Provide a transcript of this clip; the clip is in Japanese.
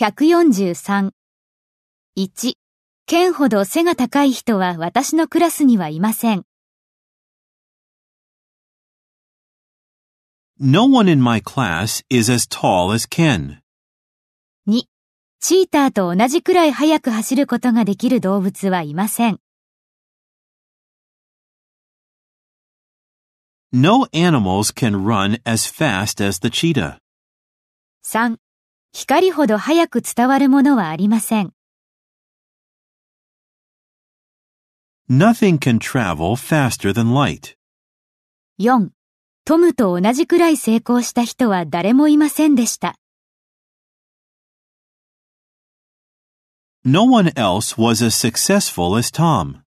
143。1、ケンほど背が高い人は私のクラスにはいません。No one in my class is as tall as Ken. 2、チーターと同じくらい速く走ることができる動物はいません。No animals can run as fast as the cheetah. 3、光ほど速く伝わるものはありません。Nothing can travel faster than light. 4、トムと同じくらい成功した人は誰もいませんでした。No one else was as successful as Tom.